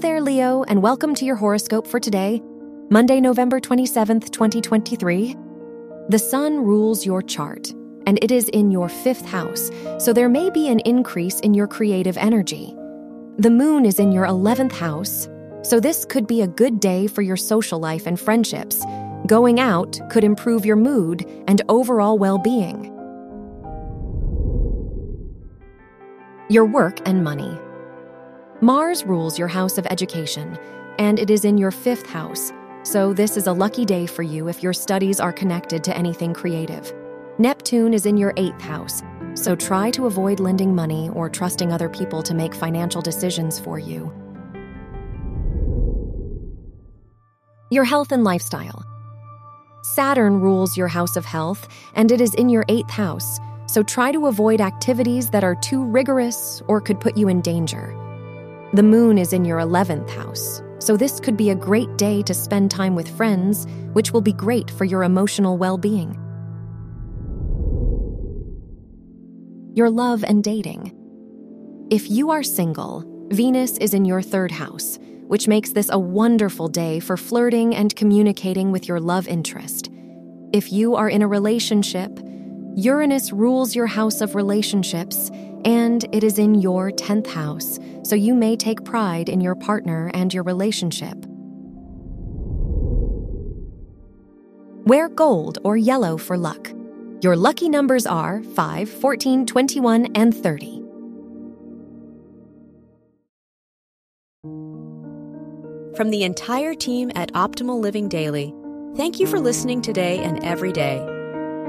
there, Leo, and welcome to your horoscope for today, Monday, November 27th, 2023. The sun rules your chart, and it is in your fifth house, so there may be an increase in your creative energy. The moon is in your 11th house, so this could be a good day for your social life and friendships. Going out could improve your mood and overall well being. Your work and money. Mars rules your house of education, and it is in your fifth house, so this is a lucky day for you if your studies are connected to anything creative. Neptune is in your eighth house, so try to avoid lending money or trusting other people to make financial decisions for you. Your health and lifestyle. Saturn rules your house of health, and it is in your eighth house, so try to avoid activities that are too rigorous or could put you in danger. The moon is in your 11th house, so this could be a great day to spend time with friends, which will be great for your emotional well being. Your love and dating. If you are single, Venus is in your third house, which makes this a wonderful day for flirting and communicating with your love interest. If you are in a relationship, Uranus rules your house of relationships, and it is in your 10th house, so you may take pride in your partner and your relationship. Wear gold or yellow for luck. Your lucky numbers are 5, 14, 21, and 30. From the entire team at Optimal Living Daily, thank you for listening today and every day.